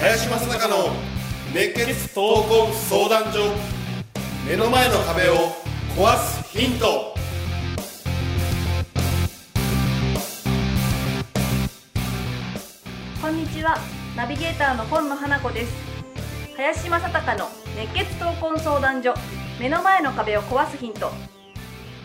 林正孝の熱血闘魂相談所目の前の壁を壊すヒント。こんにちは。ナビゲーターの今野花子です。林正孝の熱血闘魂相談所。目の前の壁を壊すヒント。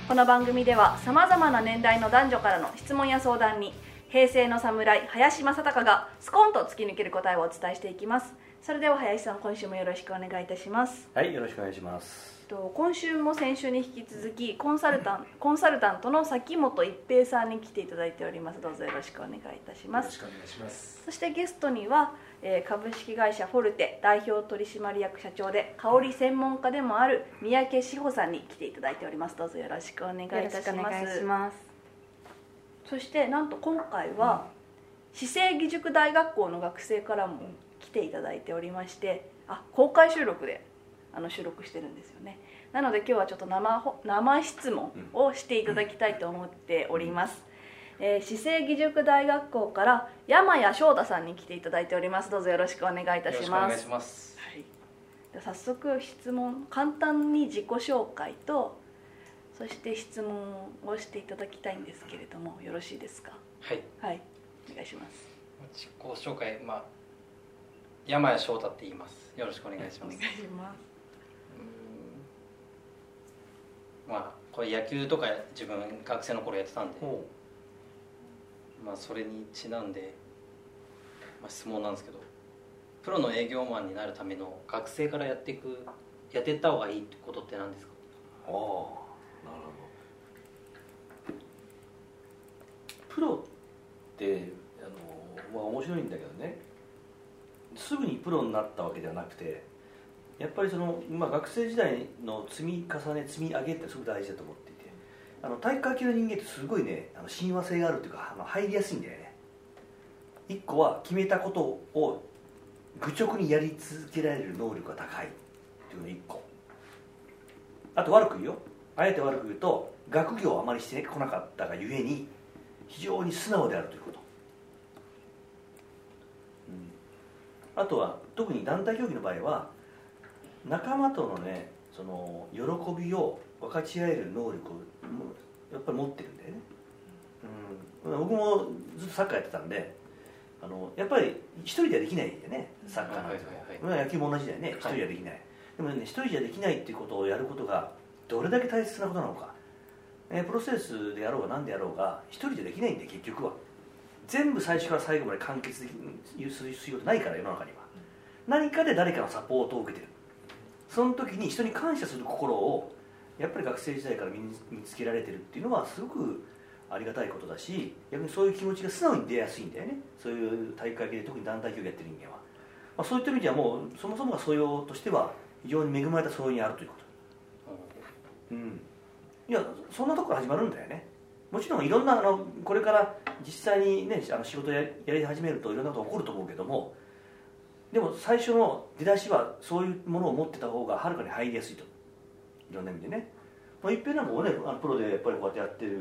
この番組ではさまざまな年代の男女からの質問や相談に平成の侍林正孝がスコーンと突き抜ける答えをお伝えしていきます。それでは林さん今週もよろしくお願いいたします。はい、よろしくお願いします。と今週も先週に引き続きコンサルタン コンサルタントの崎本一平さんに来ていただいております。どうぞよろしくお願いいたします。よろしくお願いします。そしてゲストには、えー株式会社フォルテ代表取締役社長で香り専門家でもある三宅志保さんに来ていただいております。どうぞよろしくお願いいたします。よろしくお願いします。そしてなんと今回は姿勢義塾大学校の学生からも来ていただいておりましてあ公開収録であの収録してるんですよね。なので今日はちょっと生ほ生質問をしていただきたいと思っております、えー姿勢義塾大学校から山谷翔太さんに来ていただいております。どうぞよろしくお願いいたします。よろしくお願いします。はい、では早速質問簡単に自己紹介とそして質問をしていただきたいんですけれどもよろしいですか？はい。はい。お願いします。自己紹介、まあ山谷翔太って言います。よろしくお願いします。お願いします。まあこれ野球とか自分学生の頃やってたんで、ほまあそれにちなんで、まあ、質問なんですけど、プロの営業マンになるための学生からやっていくやってった方がいいってことって何ですか？ああ、なるほど。プロってあのまあ面白いんだけどね。すぐにプロになったわけではなくて、やっぱりそのまあ学生時代の積み重ね積み上げってすごく大事だと思って、あの体育会系の人間ってすごいねあの親和性があるというかあの入りやすいんだよね。一個は決めたことを愚直にやり続けられる能力が高いっていうの一個。あと悪く言うよあえて悪く言うと学業をあまりしてこなかったがゆえに非常に素直であるということ、うん、あとは特に団体競技の場合は仲間とのねその喜びを分かち合える能力をやっぱり持ってるんだよね、うん、僕もずっとサッカーやってたんであのやっぱり一人ではできないんだよねサッカーなんて、はいはい野球も同じだよね。一人ではできない、でもね一人じゃできないっていうことをやることがどれだけ大切なことなのか、えープロセスであろうが何であろうが一人じゃできないんで結局は。全部最初から最後まで完結できする必要ないから世の中には。何かで誰かのサポートを受けてる。その時に人に感謝する心をやっぱり学生時代から身に見つけられてるっていうのはすごくありがたいことだし逆にそういう気持ちが素直に出やすいんだよね。そういう大会系で特に団体競技やってる人間は、まあ、そういった意味ではもうそもそもが素養としては非常に恵まれた素養にあるということ。うん。いやそんなとこから始まるんだよね。もちろんいろんなあのこれから実際にねあの仕事ややり始めるといろんなこと起こると思うけどもでも最初の出だしはそういうものを持ってた方がはるかに入りやすいと。いろんな意味でね、まあ、一平なんかもねあのプロでやっぱりこうやってやってる、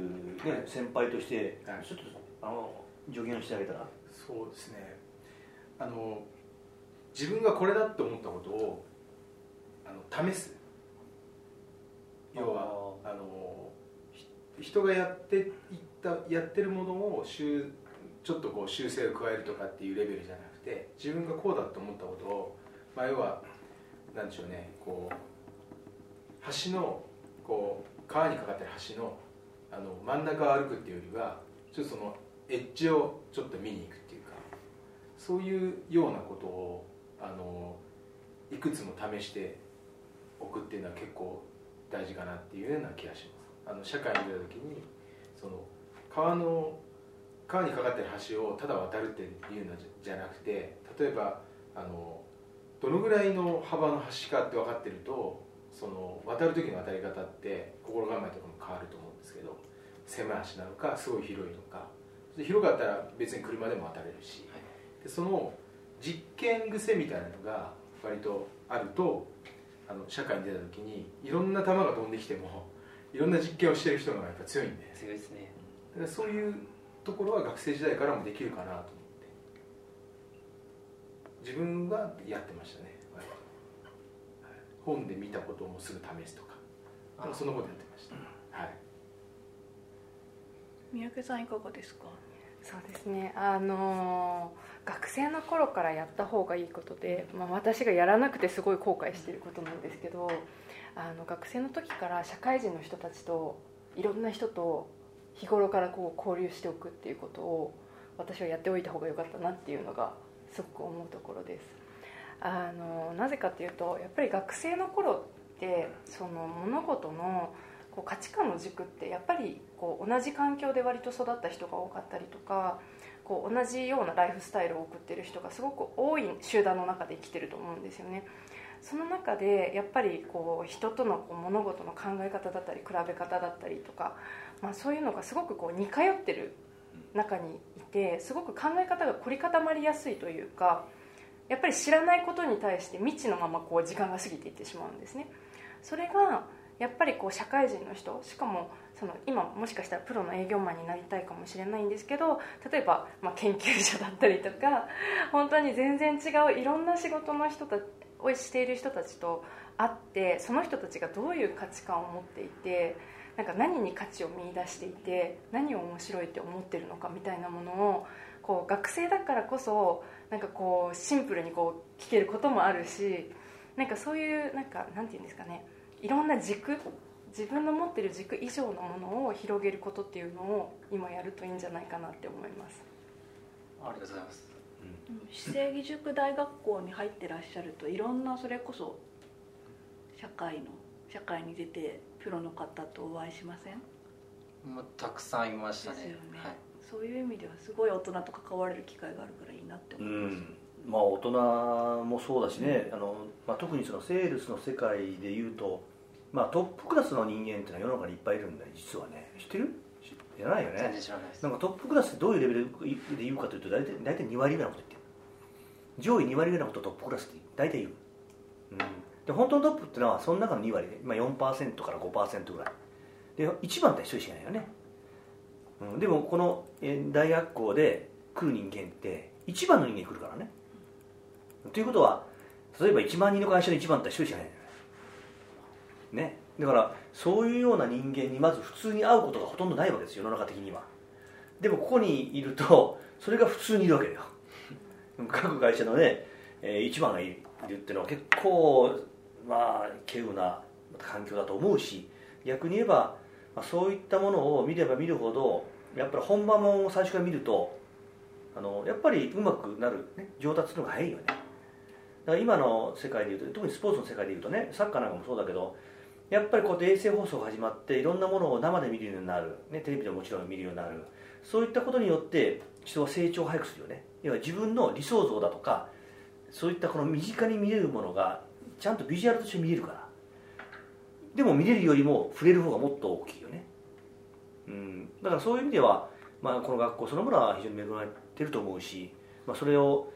ねはい。先輩としてはい。ちょっとあの助言をしてあげたら。そうですね。あの自分がこれだって思ったことをあの試す。要はあのひ人がやっていったやってるものを修ちょっとこう修正を加えるとかっていうレベルじゃなくて自分がこうだと思ったことを、まあ、要はなんでしょうねこう橋のこう川にかかってる橋のあの真ん中を歩くっていうよりはちょっとそのエッジをちょっと見に行くっていうかそういうようなことをあのいくつも試しておくっていうのは結構大事かなっていうような気がします。あの社会に出た時にその川の川にかかってる橋をただ渡るっていうのじゃなくて例えばあのどのぐらいの幅の橋かって分かってるとその渡る時の渡り方って心構えとかも変わると思うんですけど狭い橋なのかすごい広いのか。で広かったら別に車でも渡れるし、でその実験癖みたいなのが割とあるとあの社会に出た時にいろんな球が飛んできても いろんな実験をしてる人がやっぱ強いんで。強いですね。だからそういうところは学生時代からもできるかなと思って。自分はやってましたね本で見たこともすぐ試すとか。あ。そのことやってました、はい。三宅さんいかがですか？そうですね。あのー学生の頃からやった方がいいことで、まあ、私がやらなくてすごい後悔していることなんですけどあの学生の時から社会人の人たちといろんな人と日頃からこう交流しておくっていうことを私はやっておいた方が良かったなっていうのがすごく思うところですあのなぜかっていうとやっぱり学生の頃ってその物事のこう価値観の軸ってやっぱりこう同じ環境で割と育った人が多かったりとかこう同じようなライフスタイルを送ってる人がすごく多い集団の中で生きてると思うんですよね。その中でやっぱりこう人とのこう物事の考え方だったり比べ方だったりとか、まあ、そういうのがすごくこう似通ってる中にいてすごく考え方が凝り固まりやすいというかやっぱり知らないことに対して未知のままこう時間が過ぎていってしまうんですね。それがやっぱりこう社会人の人しかもその今もしかしたらプロの営業マンになりたいかもしれないんですけど例えば、まあ、研究者だったりとか本当に全然違ういろんな仕事の人たをしている人たちと会ってその人たちがどういう価値観を持っていてなんか何に価値を見出していて何を面白いって思ってるのかみたいなものをこう学生だからこそなんかこうシンプルにこう聞けることもあるしなんかそういうなんかなんていうんですかねいろんな軸自分の持ってる軸以上のものを広げることっていうのを今やるといいんじゃないかなって思います。ありがとうございます。姿勢義塾大学校に入ってらっしゃるといろんなそれこそ社会の社会に出てプロの方とお会いしません？もうたくさんいましたね。ですよね。はい、そういう意味ではすごい大人と関われる機会があるからいいなってう思います、ん。まあ大人もそうだしね、あのまあ、特にそのセールスの世界でいうと、まあ、トップクラスの人間っていうのは世の中にいっぱいいるんだよ実はね。知ってる？知知らないよ全ね然知らないです。なんかトップクラスってどういうレベルで言うかというと大体大体2割ぐらいのこと言ってる。上位2割ぐらいのことをトップクラスって大体言う、うん、で本当のトップってのはその中の2割で、まあ、4%から5%ぐらい。で1番って1人しかいないよね、うん、でもこのえー大学校で来る人間って1番の人間来るからね。ということは例えば1万人の会社の1番って1人しかいないんだよねねだからそういうような人間にまず普通に会うことがほとんどないわけです世の中的には。でもここにいるとそれが普通にいるわけだよ。各会社のね、えー一番がいるっていうのは結構まあ稀有な環境だと思うし逆に言えば、まあ、そういったものを見れば見るほどやっぱり本番も最初から見るとあのやっぱりうまくなる、ね、上達するのが早いよね。だから今の世界でいうと特にスポーツの世界でいうとねサッカーなんかもそうだけどやっぱりこうやって衛星放送が始まっていろんなものを生で見るようになる、ね、テレビでももちろん見るようになる。そういったことによって人は成長を早くするよね。要は自分の理想像だとかそういったこの身近に見れるものがちゃんとビジュアルとして見れるから。でも見れるよりも触れる方がもっと大きいよね、だからそういう意味では、まあ、この学校そのものは非常に恵まれてると思うし、まあ、それを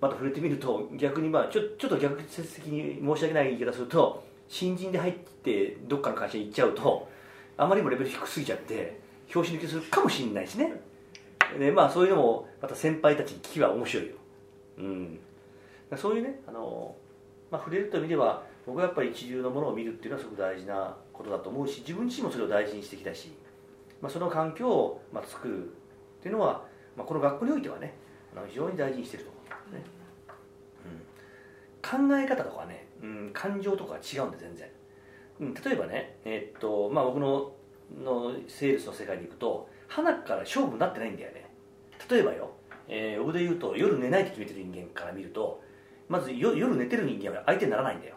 また触れてみると逆にまあちょちょっと逆説的に申し訳ない言い方すると新人で入ってどっかの会社に行っちゃうとあまりにもレベル低すぎちゃって拍子抜けするかもしれないしね。でまあそういうのもまた先輩たちに聞きは面白いよ、うん、そういうねあの、まあ、触れるという意味では僕はやっぱり一流のものを見るっていうのはすごく大事なことだと思うし自分自身もそれを大事にしてきたし、まあ、その環境をまあ作るっていうのは、まあ、この学校においてはね非常に大事にしてると思うんですね、考え方とかね、うん、感情とかは違うんで全然、うん、例えばね、えーっとまあ、僕ののセールスの世界に行くと花から勝負になってないんだよね。例えばよ、えー僕で言うと夜寝ないって決めてる人間から見るとまずよ夜寝てる人間は相手にならないんだよ。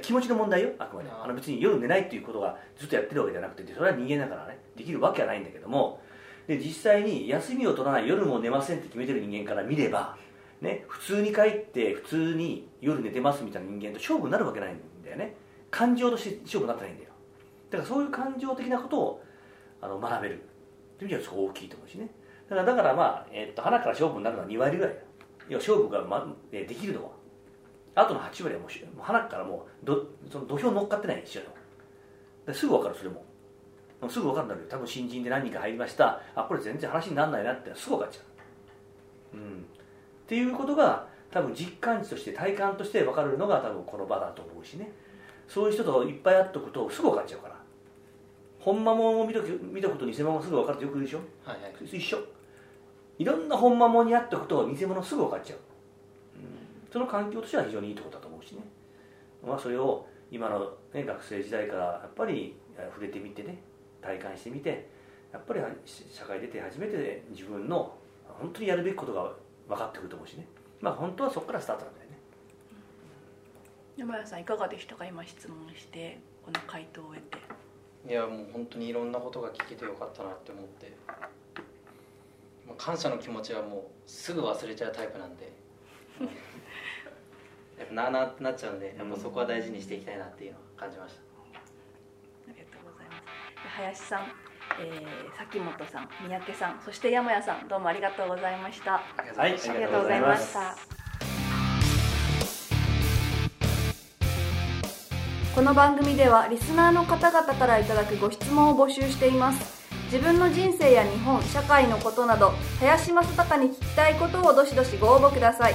気持ちの問題よあくまで。あの別に夜寝ないっていうことがずっとやってるわけじゃなくてそれは人間だからねできるわけはないんだけども。で実際に休みを取らない夜も寝ませんって決めてる人間から見れば、ね、普通に帰って普通に夜寝てますみたいな人間と勝負になるわけないんだよね。感情として勝負になってないんだよ。だからそういう感情的なことをあの学べる。という意味ではすごい大きいと思うしね。だからだからまあ、えっと花から勝負になるのは2割ぐらいだ。要は勝負が、まえーできるのはあとの8割はもうしもう花からもうどその土俵乗っかってないんですよですぐ分かるそれも。すぐ分かるんだけど多分新人で何人か入りました。あこれ全然話にならないなってすぐ分かっちゃう、うん、っていうことが多分実感値として体感として分かるのが多分この場だと思うしね。そういう人といっぱい会っとくとすぐ分かっちゃうから。本間もんを見とく見たこと偽物がすぐ分かるってよく言うでしょ。はいはい。一緒。いろんな本間もんに会っとくと偽物すぐ分かっちゃう、うん、その環境としては非常にいいところだと思うしね。まあそれを今の、ね、学生時代からやっぱりえ触れてみてね体感してみてやっぱりは社会出て初めて自分の本当にやるべきことが分かってくると思うしね。まあ本当はそこからスタートなんだよね。山谷さんいかがでしたか？今質問してこの回答を得て。いやもう本当にいろんなことが聞けてよかったなって思って。まあ感謝の気持ちはもうすぐ忘れちゃうタイプなんで やっぱなあなあってなっちゃうんでやっぱそこは大事にしていきたいなっていうのは感じました。ありがとうございます。林さん、えー、崎本さん三宅さんそして山谷さんどうもありがとうございました。はいありがとうございました。この番組ではリスナーの方々からいただくご質問を募集しています。自分の人生や日本社会のことなど林正孝に聞きたいことをどしどしご応募ください